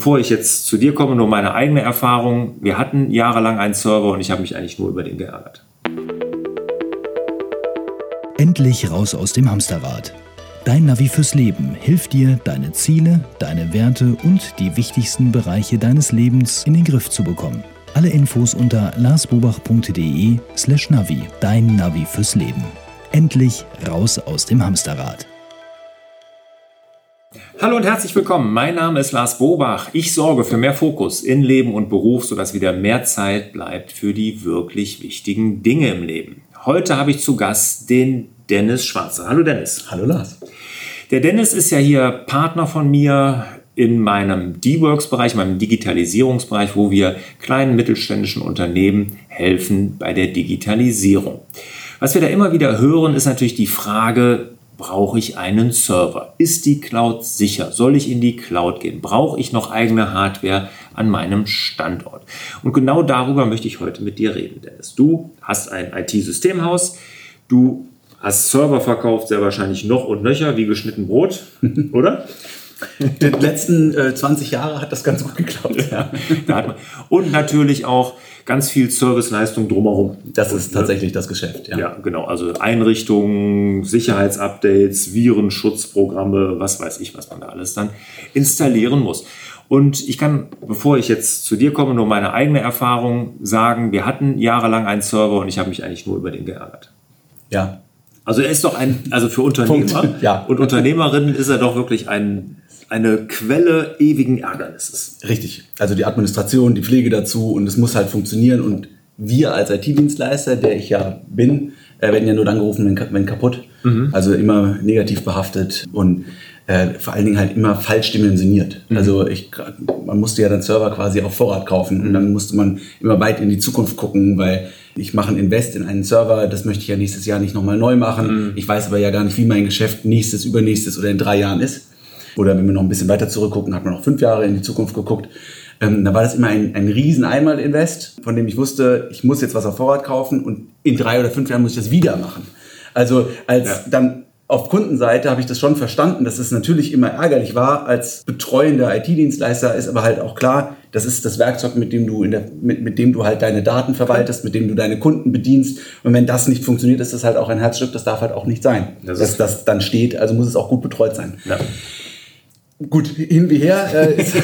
bevor ich jetzt zu dir komme, nur meine eigene Erfahrung. Wir hatten jahrelang einen Server und ich habe mich eigentlich nur über den geärgert. Endlich raus aus dem Hamsterrad. Dein Navi fürs Leben hilft dir, deine Ziele, deine Werte und die wichtigsten Bereiche deines Lebens in den Griff zu bekommen. Alle Infos unter larsbobach.de slash Navi. Dein Navi fürs Leben. Endlich raus aus dem Hamsterrad. Hallo und herzlich willkommen. Mein Name ist Lars Bobach. Ich sorge für mehr Fokus in Leben und Beruf, sodass wieder mehr Zeit bleibt für die wirklich wichtigen Dinge im Leben. Heute habe ich zu Gast den Dennis Schwarzer. Hallo Dennis. Hallo Lars. Der Dennis ist ja hier Partner von mir in meinem D-Works-Bereich, meinem Digitalisierungsbereich, wo wir kleinen mittelständischen Unternehmen helfen bei der Digitalisierung. Was wir da immer wieder hören, ist natürlich die Frage, brauche ich einen Server? Ist die Cloud sicher? Soll ich in die Cloud gehen? Brauche ich noch eigene Hardware an meinem Standort? Und genau darüber möchte ich heute mit dir reden, Dennis. Du hast ein IT-Systemhaus, du hast Server verkauft, sehr wahrscheinlich noch und nöcher wie geschnitten Brot, oder? Die letzten äh, 20 Jahre hat das ganz gut geklappt. Ja. und natürlich auch ganz viel Serviceleistung drumherum. Das ist und, tatsächlich das Geschäft, ja. Ja, genau. Also Einrichtungen, Sicherheitsupdates, Virenschutzprogramme, was weiß ich, was man da alles dann installieren muss. Und ich kann, bevor ich jetzt zu dir komme, nur meine eigene Erfahrung sagen, wir hatten jahrelang einen Server und ich habe mich eigentlich nur über den geärgert. Ja, also er ist doch ein, also für Unternehmer ja. und Unternehmerinnen ist er doch wirklich ein, eine Quelle ewigen Ärgernisses. Richtig. Also die Administration, die Pflege dazu und es muss halt funktionieren und wir als IT-Dienstleister, der ich ja bin, äh, werden ja nur dann gerufen, wenn, kaputt. Mhm. Also immer negativ behaftet und äh, vor allen Dingen halt immer falsch dimensioniert. Mhm. Also ich, man musste ja dann Server quasi auf Vorrat kaufen mhm. und dann musste man immer weit in die Zukunft gucken, weil ich mache ein Invest in einen Server, das möchte ich ja nächstes Jahr nicht nochmal neu machen. Mhm. Ich weiß aber ja gar nicht, wie mein Geschäft nächstes, übernächstes oder in drei Jahren ist. Oder wenn wir noch ein bisschen weiter zurückgucken, hat man noch fünf Jahre in die Zukunft geguckt. Ähm, da war das immer ein, ein riesen Einmal-Invest, von dem ich wusste, ich muss jetzt was auf Vorrat kaufen und in drei oder fünf Jahren muss ich das wieder machen. Also als ja. dann auf Kundenseite habe ich das schon verstanden, dass es natürlich immer ärgerlich war als betreuender IT-Dienstleister, ist aber halt auch klar, das ist das Werkzeug, mit dem du in der, mit, mit dem du halt deine Daten verwaltest, mit dem du deine Kunden bedienst. Und wenn das nicht funktioniert, ist das halt auch ein Herzstück, das darf halt auch nicht sein. Das dass das dann steht, also muss es auch gut betreut sein. Ja. Gut, hin wie her äh, ist,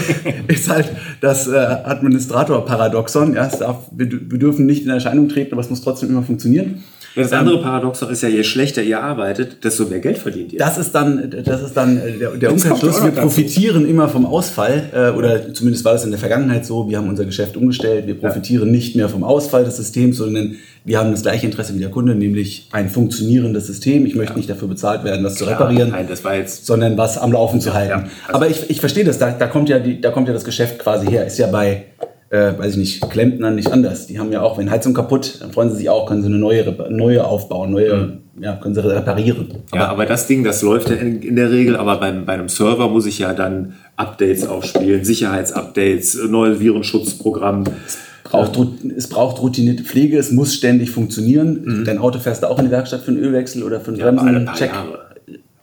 ist, halt das äh, Administrator-Paradoxon. Ja, wir, wir dürfen nicht in Erscheinung treten, aber es muss trotzdem immer funktionieren. Das andere Paradoxon ist ja, je schlechter ihr arbeitet, desto mehr Geld verdient ihr. Das ist dann, das ist dann äh, der, der Umkehrschluss. Wir profitieren dazu. immer vom Ausfall, äh, oder zumindest war das in der Vergangenheit so. Wir haben unser Geschäft umgestellt. Wir profitieren ja. nicht mehr vom Ausfall des Systems, sondern wir haben das gleiche Interesse wie der Kunde, nämlich ein funktionierendes System. Ich möchte ja. nicht dafür bezahlt werden, das zu reparieren, nein, das sondern was am Laufen zu halten. Ja, also Aber ich, ich verstehe das. Da, da kommt ja die, da kommt ja das Geschäft quasi her. Ist ja bei äh, weiß ich nicht, Klempner nicht anders. Die haben ja auch, wenn Heizung kaputt, dann freuen sie sich auch, können sie eine neue, neue aufbauen, neue, mhm. ja, können sie reparieren. Aber, ja, aber das Ding, das läuft ja in, in der Regel, aber beim, bei einem Server muss ich ja dann Updates aufspielen, Sicherheitsupdates, neue Virenschutzprogramm. Es braucht, es braucht routinierte Pflege, es muss ständig funktionieren. Mhm. Dein Auto fährst du auch in die Werkstatt für einen Ölwechsel oder für einen ja, Bremsencheck.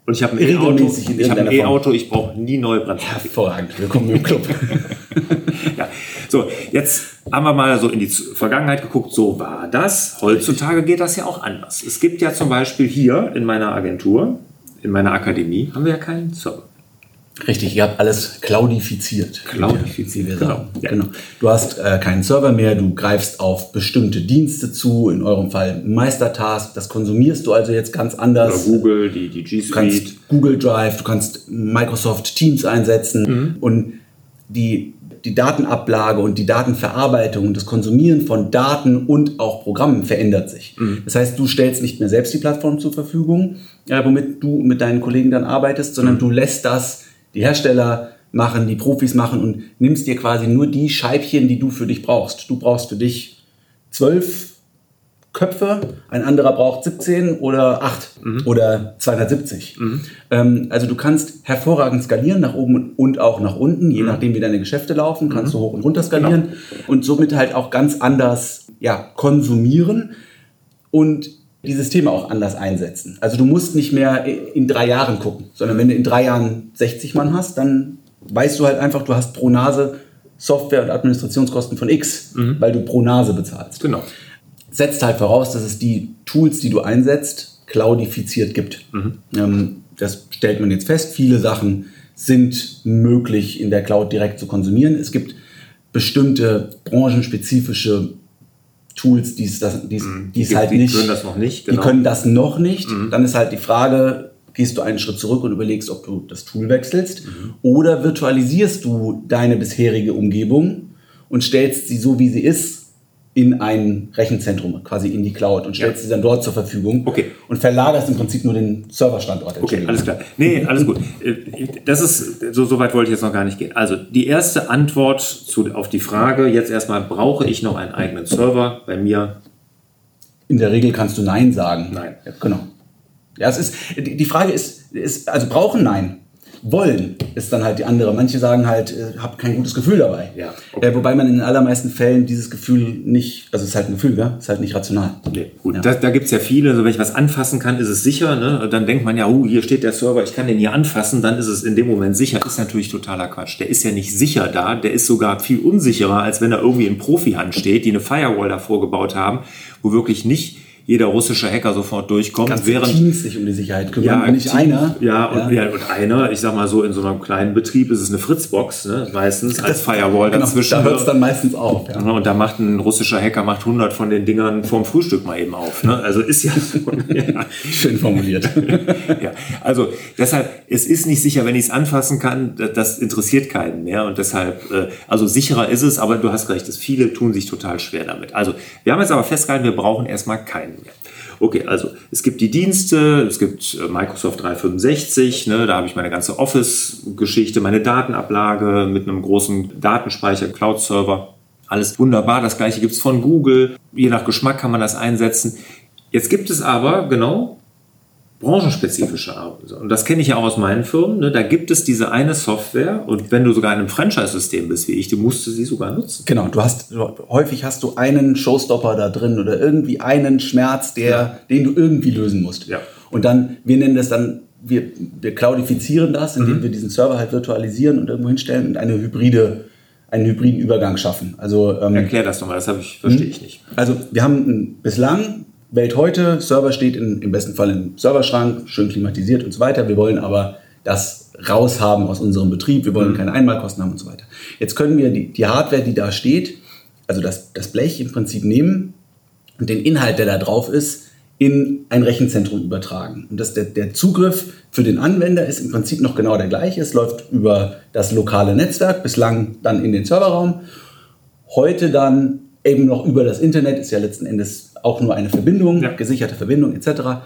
Und ich habe ein E-Auto, ich, hab ein E-Auto, ich brauche nie neue Bremsen. Hervorragend, willkommen im Club. ja. So, jetzt haben wir mal so in die Vergangenheit geguckt, so war das. Heutzutage geht das ja auch anders. Es gibt ja zum Beispiel hier in meiner Agentur, in meiner Akademie, haben wir ja keinen Server. Richtig, ihr habt alles cloudifiziert. Cloudifiziert, genau. Ja. genau. Du hast äh, keinen Server mehr, du greifst auf bestimmte Dienste zu, in eurem Fall Meistertask, das konsumierst du also jetzt ganz anders. Oder Google, die, die G Suite. Du kannst Google Drive, du kannst Microsoft Teams einsetzen mhm. und die, die Datenablage und die Datenverarbeitung und das Konsumieren von Daten und auch Programmen verändert sich. Mhm. Das heißt, du stellst nicht mehr selbst die Plattform zur Verfügung, äh, womit du mit deinen Kollegen dann arbeitest, sondern mhm. du lässt das die Hersteller machen, die Profis machen und nimmst dir quasi nur die Scheibchen, die du für dich brauchst. Du brauchst für dich zwölf Köpfe, ein anderer braucht 17 oder 8 mhm. oder 270. Mhm. Ähm, also du kannst hervorragend skalieren nach oben und auch nach unten, je mhm. nachdem wie deine Geschäfte laufen, kannst mhm. du hoch und runter skalieren genau. und somit halt auch ganz anders ja, konsumieren und die Systeme auch anders einsetzen. Also du musst nicht mehr in drei Jahren gucken, sondern wenn du in drei Jahren 60 Mann hast, dann weißt du halt einfach, du hast pro Nase Software- und Administrationskosten von X, mhm. weil du pro Nase bezahlst. Genau. Setzt halt voraus, dass es die Tools, die du einsetzt, cloudifiziert gibt. Mhm. Ähm, das stellt man jetzt fest. Viele Sachen sind möglich in der Cloud direkt zu konsumieren. Es gibt bestimmte branchenspezifische Tools, die es, das, die es, mhm. halt die nicht. Die können das noch nicht. Genau. Die können das noch nicht. Mhm. Dann ist halt die Frage, gehst du einen Schritt zurück und überlegst, ob du das Tool wechselst mhm. oder virtualisierst du deine bisherige Umgebung und stellst sie so, wie sie ist, in ein Rechenzentrum, quasi in die Cloud und stellst ja. sie dann dort zur Verfügung okay. und verlagerst im Prinzip nur den Serverstandort. Okay, alles klar. Nee, alles gut. Äh, das ist, so, so weit wollte ich jetzt noch gar nicht gehen. Also die erste Antwort zu, auf die Frage, jetzt erstmal, brauche ich noch einen eigenen Server? Bei mir? In der Regel kannst du Nein sagen. Nein. Ja, genau. Ja, es ist, die Frage ist, ist, also brauchen Nein. Wollen ist dann halt die andere. Manche sagen halt, äh, habe kein gutes Gefühl dabei. Ja, okay. äh, wobei man in den allermeisten Fällen dieses Gefühl nicht, also es ist halt ein Gefühl, ja? ist halt nicht rational. Nee, gut. Ja. Da, da gibt es ja viele, also wenn ich was anfassen kann, ist es sicher. Ne? Dann denkt man ja, oh, hier steht der Server, ich kann den hier anfassen, dann ist es in dem Moment sicher. Ist natürlich totaler Quatsch. Der ist ja nicht sicher da, der ist sogar viel unsicherer, als wenn da irgendwie in Profi-Hand steht, die eine Firewall davor gebaut haben, wo wirklich nicht jeder russische Hacker sofort durchkommt. Ganze während Teams sich um die Sicherheit kümmern, ja, nicht einer. Ja, und, ja. und einer, ich sag mal so, in so einem kleinen Betrieb ist es eine Fritzbox, ne, meistens als Firewall genau, dazwischen. Da hört es dann meistens auf. Ja. Und da macht ein russischer Hacker macht 100 von den Dingern vorm Frühstück mal eben auf. Ne? Also ist ja, ja. schön formuliert. ja, also deshalb, es ist nicht sicher, wenn ich es anfassen kann, das interessiert keinen mehr und deshalb, äh, also sicherer ist es, aber du hast recht, dass viele tun sich total schwer damit. Also wir haben jetzt aber festgehalten, wir brauchen erstmal keinen kennen. Okay, also es gibt die Dienste, es gibt äh, Microsoft 365, ne, da habe ich meine ganze Office-Geschichte, meine Datenablage mit einem großen Datenspeicher, Cloud-Server. Alles wunderbar. Das gleiche gibt es von Google. Je nach Geschmack kann man das einsetzen. Jetzt gibt es aber, genau, branchenspezifische Arbeit. Und das kenne ich ja auch aus meinen Firmen. Ne? Da gibt es diese eine Software und wenn du sogar in einem Franchise-System bist wie ich, du musst sie sogar nutzen. Genau, du hast häufig hast du einen Showstopper da drin oder irgendwie einen Schmerz, der, ja. den du irgendwie lösen musst. Ja. Und dann, wir nennen das dann, wir, wir cloudifizieren das, indem mhm. wir diesen Server halt virtualisieren und irgendwo hinstellen und eine hybride einen hybriden Übergang schaffen. Also ähm, erklär das nochmal, das ich, verstehe ich nicht. Also wir haben bislang Welt heute, Server steht in, im besten Fall im Serverschrank, schön klimatisiert und so weiter. Wir wollen aber das raushaben aus unserem Betrieb. Wir wollen mhm. keine Einmalkosten haben und so weiter. Jetzt können wir die, die Hardware, die da steht, also das, das Blech im Prinzip nehmen und den Inhalt, der da drauf ist, in ein Rechenzentrum übertragen. Und das, der, der Zugriff für den Anwender ist im Prinzip noch genau der gleiche. Es läuft über das lokale Netzwerk, bislang dann in den Serverraum. Heute dann eben noch über das Internet, ist ja letzten Endes auch nur eine Verbindung, ja. gesicherte Verbindung etc.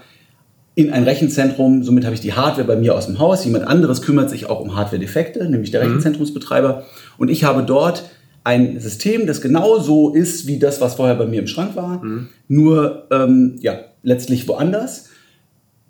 in ein Rechenzentrum. Somit habe ich die Hardware bei mir aus dem Haus. Jemand anderes kümmert sich auch um Hardware-Defekte, nämlich der mhm. Rechenzentrumsbetreiber. Und ich habe dort ein System, das genauso ist wie das, was vorher bei mir im Schrank war, mhm. nur ähm, ja, letztlich woanders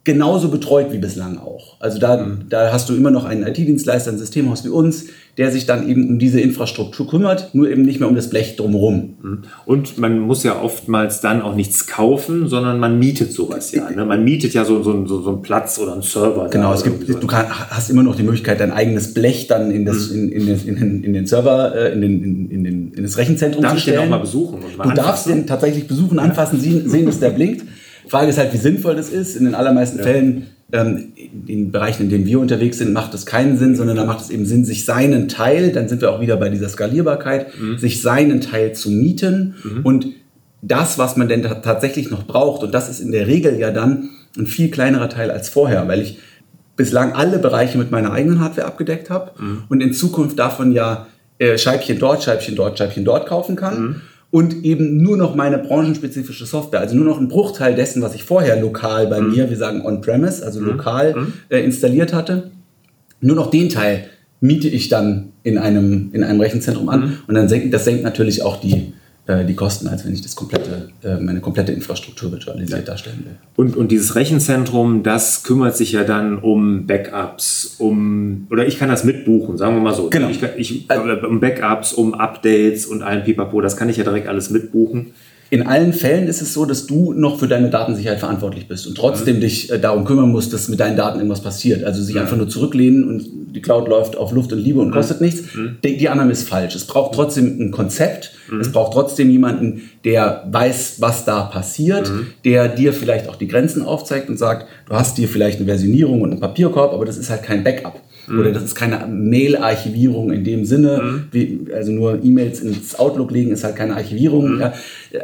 genauso betreut wie bislang auch. Also da, mhm. da hast du immer noch einen IT-Dienstleister, ein Systemhaus wie uns, der sich dann eben um diese Infrastruktur kümmert, nur eben nicht mehr um das Blech drumherum. Mhm. Und man muss ja oftmals dann auch nichts kaufen, sondern man mietet sowas ja. Ne? Man mietet ja so, so, so, so einen Platz oder einen Server. Genau, es gibt, du kann, hast immer noch die Möglichkeit, dein eigenes Blech dann in, das, mhm. in, in, den, in, den, in den Server, äh, in, den, in, in, den, in das Rechenzentrum Darf zu stellen. Darf ich den auch mal besuchen? Mal du anfassen? darfst den tatsächlich besuchen, anfassen, sehen, sehen dass der blinkt. Frage ist halt, wie sinnvoll das ist. In den allermeisten ja. Fällen ähm, in Bereichen, in denen wir unterwegs sind, macht es keinen Sinn, sondern da macht es eben Sinn, sich seinen Teil, dann sind wir auch wieder bei dieser Skalierbarkeit, mhm. sich seinen Teil zu mieten mhm. und das, was man denn tatsächlich noch braucht, und das ist in der Regel ja dann ein viel kleinerer Teil als vorher, weil ich bislang alle Bereiche mit meiner eigenen Hardware abgedeckt habe mhm. und in Zukunft davon ja äh, Scheibchen dort, Scheibchen dort, Scheibchen dort kaufen kann. Und eben nur noch meine branchenspezifische Software, also nur noch ein Bruchteil dessen, was ich vorher lokal bei mhm. mir, wir sagen on-premise, also mhm. lokal mhm. äh, installiert hatte, nur noch den Teil miete ich dann in einem, in einem Rechenzentrum an mhm. und dann senkt, das senkt natürlich auch die, die Kosten, als wenn ich das komplette, äh, meine komplette Infrastruktur virtualisiert ja. darstellen will. Und, und dieses Rechenzentrum, das kümmert sich ja dann um Backups, um, oder ich kann das mitbuchen, sagen wir mal so. Genau. Ich, ich, äh, um Backups, um Updates und allen Pipapo, das kann ich ja direkt alles mitbuchen. In allen Fällen ist es so, dass du noch für deine Datensicherheit verantwortlich bist und trotzdem mhm. dich äh, darum kümmern musst, dass mit deinen Daten irgendwas passiert. Also sich mhm. einfach nur zurücklehnen und die Cloud läuft auf Luft und Liebe und mhm. kostet nichts. Mhm. Die, die Annahme ist falsch. Es braucht trotzdem ein Konzept. Mhm. Es braucht trotzdem jemanden, der weiß, was da passiert, mhm. der dir vielleicht auch die Grenzen aufzeigt und sagt, du hast dir vielleicht eine Versionierung und einen Papierkorb, aber das ist halt kein Backup. Mhm. Oder das ist keine Mail-Archivierung in dem Sinne, mhm. wie, also nur E-Mails ins Outlook legen ist halt keine Archivierung. Mhm. Ja.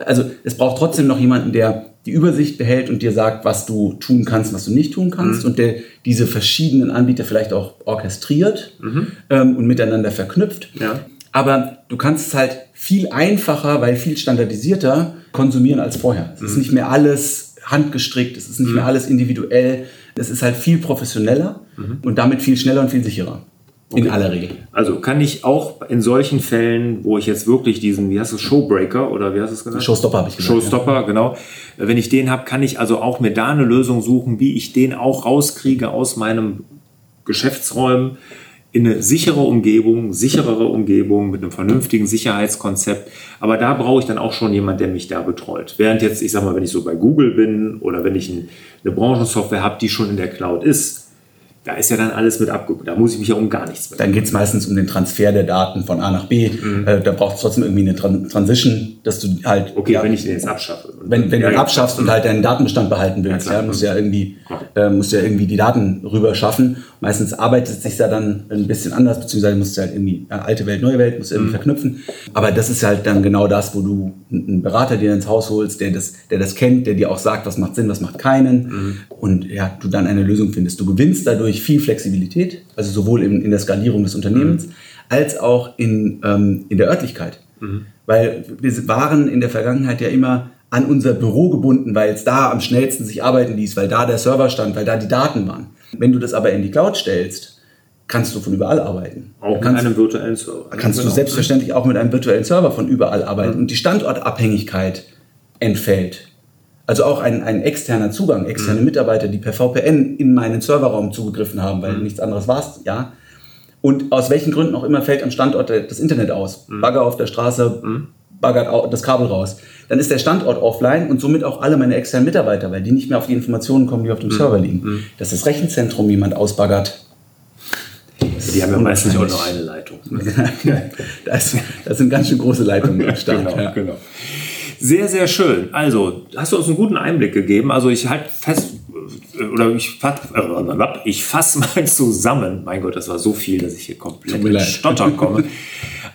Also es braucht trotzdem noch jemanden, der die Übersicht behält und dir sagt, was du tun kannst, was du nicht tun kannst mhm. und der diese verschiedenen Anbieter vielleicht auch orchestriert mhm. ähm, und miteinander verknüpft. Ja. Aber du kannst es halt viel einfacher, weil viel standardisierter konsumieren als vorher. Es ist mhm. nicht mehr alles handgestrickt, es ist nicht mehr alles individuell. Es ist halt viel professioneller mhm. und damit viel schneller und viel sicherer. Okay. In aller Regel. Also kann ich auch in solchen Fällen, wo ich jetzt wirklich diesen, wie heißt es, Showbreaker oder wie hast du es genannt? Showstopper habe ich gesagt. Showstopper, ja. genau. Wenn ich den habe, kann ich also auch mir da eine Lösung suchen, wie ich den auch rauskriege aus meinem Geschäftsräumen in eine sichere Umgebung, sicherere Umgebung mit einem vernünftigen Sicherheitskonzept. Aber da brauche ich dann auch schon jemand, der mich da betreut. Während jetzt, ich sag mal, wenn ich so bei Google bin oder wenn ich eine Branchensoftware habe, die schon in der Cloud ist, da ist ja dann alles mit abgeguckt. Da muss ich mich ja um gar nichts mehr. Dann geht es meistens um den Transfer der Daten von A nach B. Mhm. Äh, da braucht es trotzdem irgendwie eine Tran Transition, dass du halt. Okay, ja, wenn ich den jetzt abschaffe. Wenn, wenn ja, du ihn abschaffst und halt deinen Datenbestand behalten willst, ja, musst du ja irgendwie, äh, musst ja irgendwie die Daten rüber schaffen. Meistens arbeitet es sich ja dann ein bisschen anders, beziehungsweise musst du halt irgendwie äh, alte Welt, neue Welt, musst du irgendwie mhm. verknüpfen. Aber das ist halt dann genau das, wo du einen Berater dir ins Haus holst, der das, der das kennt, der dir auch sagt, was macht Sinn, was macht keinen. Mhm. Und ja, du dann eine Lösung findest. Du gewinnst dadurch viel Flexibilität also sowohl in, in der Skalierung des Unternehmens, mhm. als auch in, ähm, in der Örtlichkeit. Mhm. Weil wir waren in der Vergangenheit ja immer an unser Büro gebunden, weil es da am schnellsten sich arbeiten ließ, weil da der Server stand, weil da die Daten waren. Wenn du das aber in die Cloud stellst, kannst du von überall arbeiten. Auch kannst, mit einem virtuellen Server. Kannst genau. du selbstverständlich auch mit einem virtuellen Server von überall arbeiten. Mhm. Und die Standortabhängigkeit entfällt. Also auch ein, ein externer Zugang, externe mhm. Mitarbeiter, die per VPN in meinen Serverraum zugegriffen haben, weil mhm. nichts anderes war es, ja. Und aus welchen Gründen auch immer fällt am Standort das Internet aus. Mhm. Bagger auf der Straße, mhm. baggert das Kabel raus. Dann ist der Standort offline und somit auch alle meine externen Mitarbeiter, weil die nicht mehr auf die Informationen kommen, die auf dem mhm. Server liegen. Mhm. Dass das Rechenzentrum jemand ausbaggert, die haben ja meistens auch nur eine Leitung. das, das, sind ganz schön große Leitungen am Start. genau, ja. genau. Sehr, sehr schön. Also, hast du uns einen guten Einblick gegeben. Also, ich halte fest, äh, oder ich, äh, ich fasse mal zusammen. Mein Gott, das war so viel, dass ich hier komplett in Stottern komme.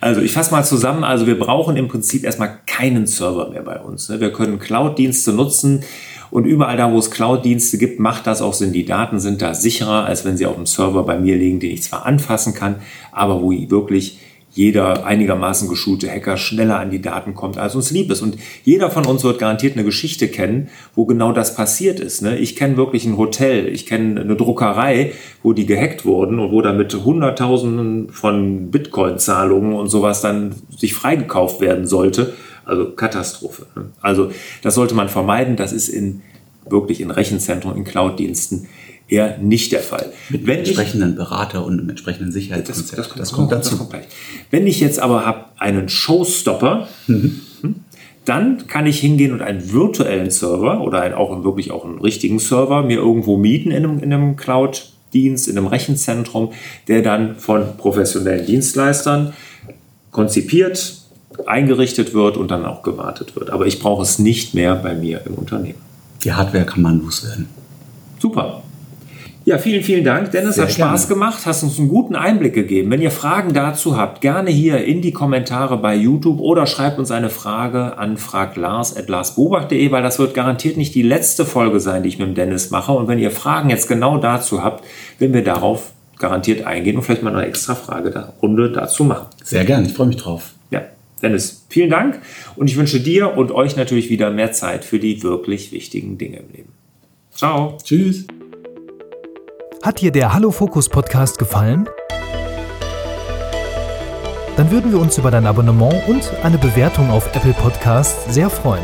Also, ich fasse mal zusammen. Also, wir brauchen im Prinzip erstmal keinen Server mehr bei uns. Ne? Wir können Cloud-Dienste nutzen. Und überall da, wo es Cloud-Dienste gibt, macht das auch Sinn. Die Daten sind da sicherer, als wenn sie auf dem Server bei mir liegen, den ich zwar anfassen kann, aber wo ich wirklich jeder einigermaßen geschulte Hacker schneller an die Daten kommt, als uns lieb ist. Und jeder von uns wird garantiert eine Geschichte kennen, wo genau das passiert ist. Ne? Ich kenne wirklich ein Hotel, ich kenne eine Druckerei, wo die gehackt wurden und wo damit Hunderttausenden von Bitcoin-Zahlungen und sowas dann sich freigekauft werden sollte. Also Katastrophe. Ne? Also das sollte man vermeiden. Das ist in wirklich in Rechenzentren, in Cloud-Diensten eher nicht der Fall. Mit einem entsprechenden Berater und einem entsprechenden Sicherheitskonzept. Das, das, kommt, das kommt dazu. Das kommt gleich. Wenn ich jetzt aber habe einen Showstopper, mhm. Hm, dann kann ich hingehen und einen virtuellen Server oder einen, auch wirklich auch einen richtigen Server mir irgendwo mieten in einem, in einem Cloud-Dienst, in einem Rechenzentrum, der dann von professionellen Dienstleistern konzipiert, eingerichtet wird und dann auch gewartet wird. Aber ich brauche es nicht mehr bei mir im Unternehmen. Die Hardware kann man loswerden. Super. Ja, vielen, vielen Dank. Dennis, Sehr hat Spaß gerne. gemacht, hast uns einen guten Einblick gegeben. Wenn ihr Fragen dazu habt, gerne hier in die Kommentare bei YouTube oder schreibt uns eine Frage an fraglars.larsbobach.de, weil das wird garantiert nicht die letzte Folge sein, die ich mit dem Dennis mache. Und wenn ihr Fragen jetzt genau dazu habt, werden wir darauf garantiert eingehen und vielleicht mal eine extra Frage Runde dazu machen. Sehr gerne, ich freue mich drauf. Ja, Dennis, vielen Dank und ich wünsche dir und euch natürlich wieder mehr Zeit für die wirklich wichtigen Dinge im Leben. Ciao. Tschüss. Hat dir der Hallo Fokus Podcast gefallen? Dann würden wir uns über dein Abonnement und eine Bewertung auf Apple Podcasts sehr freuen.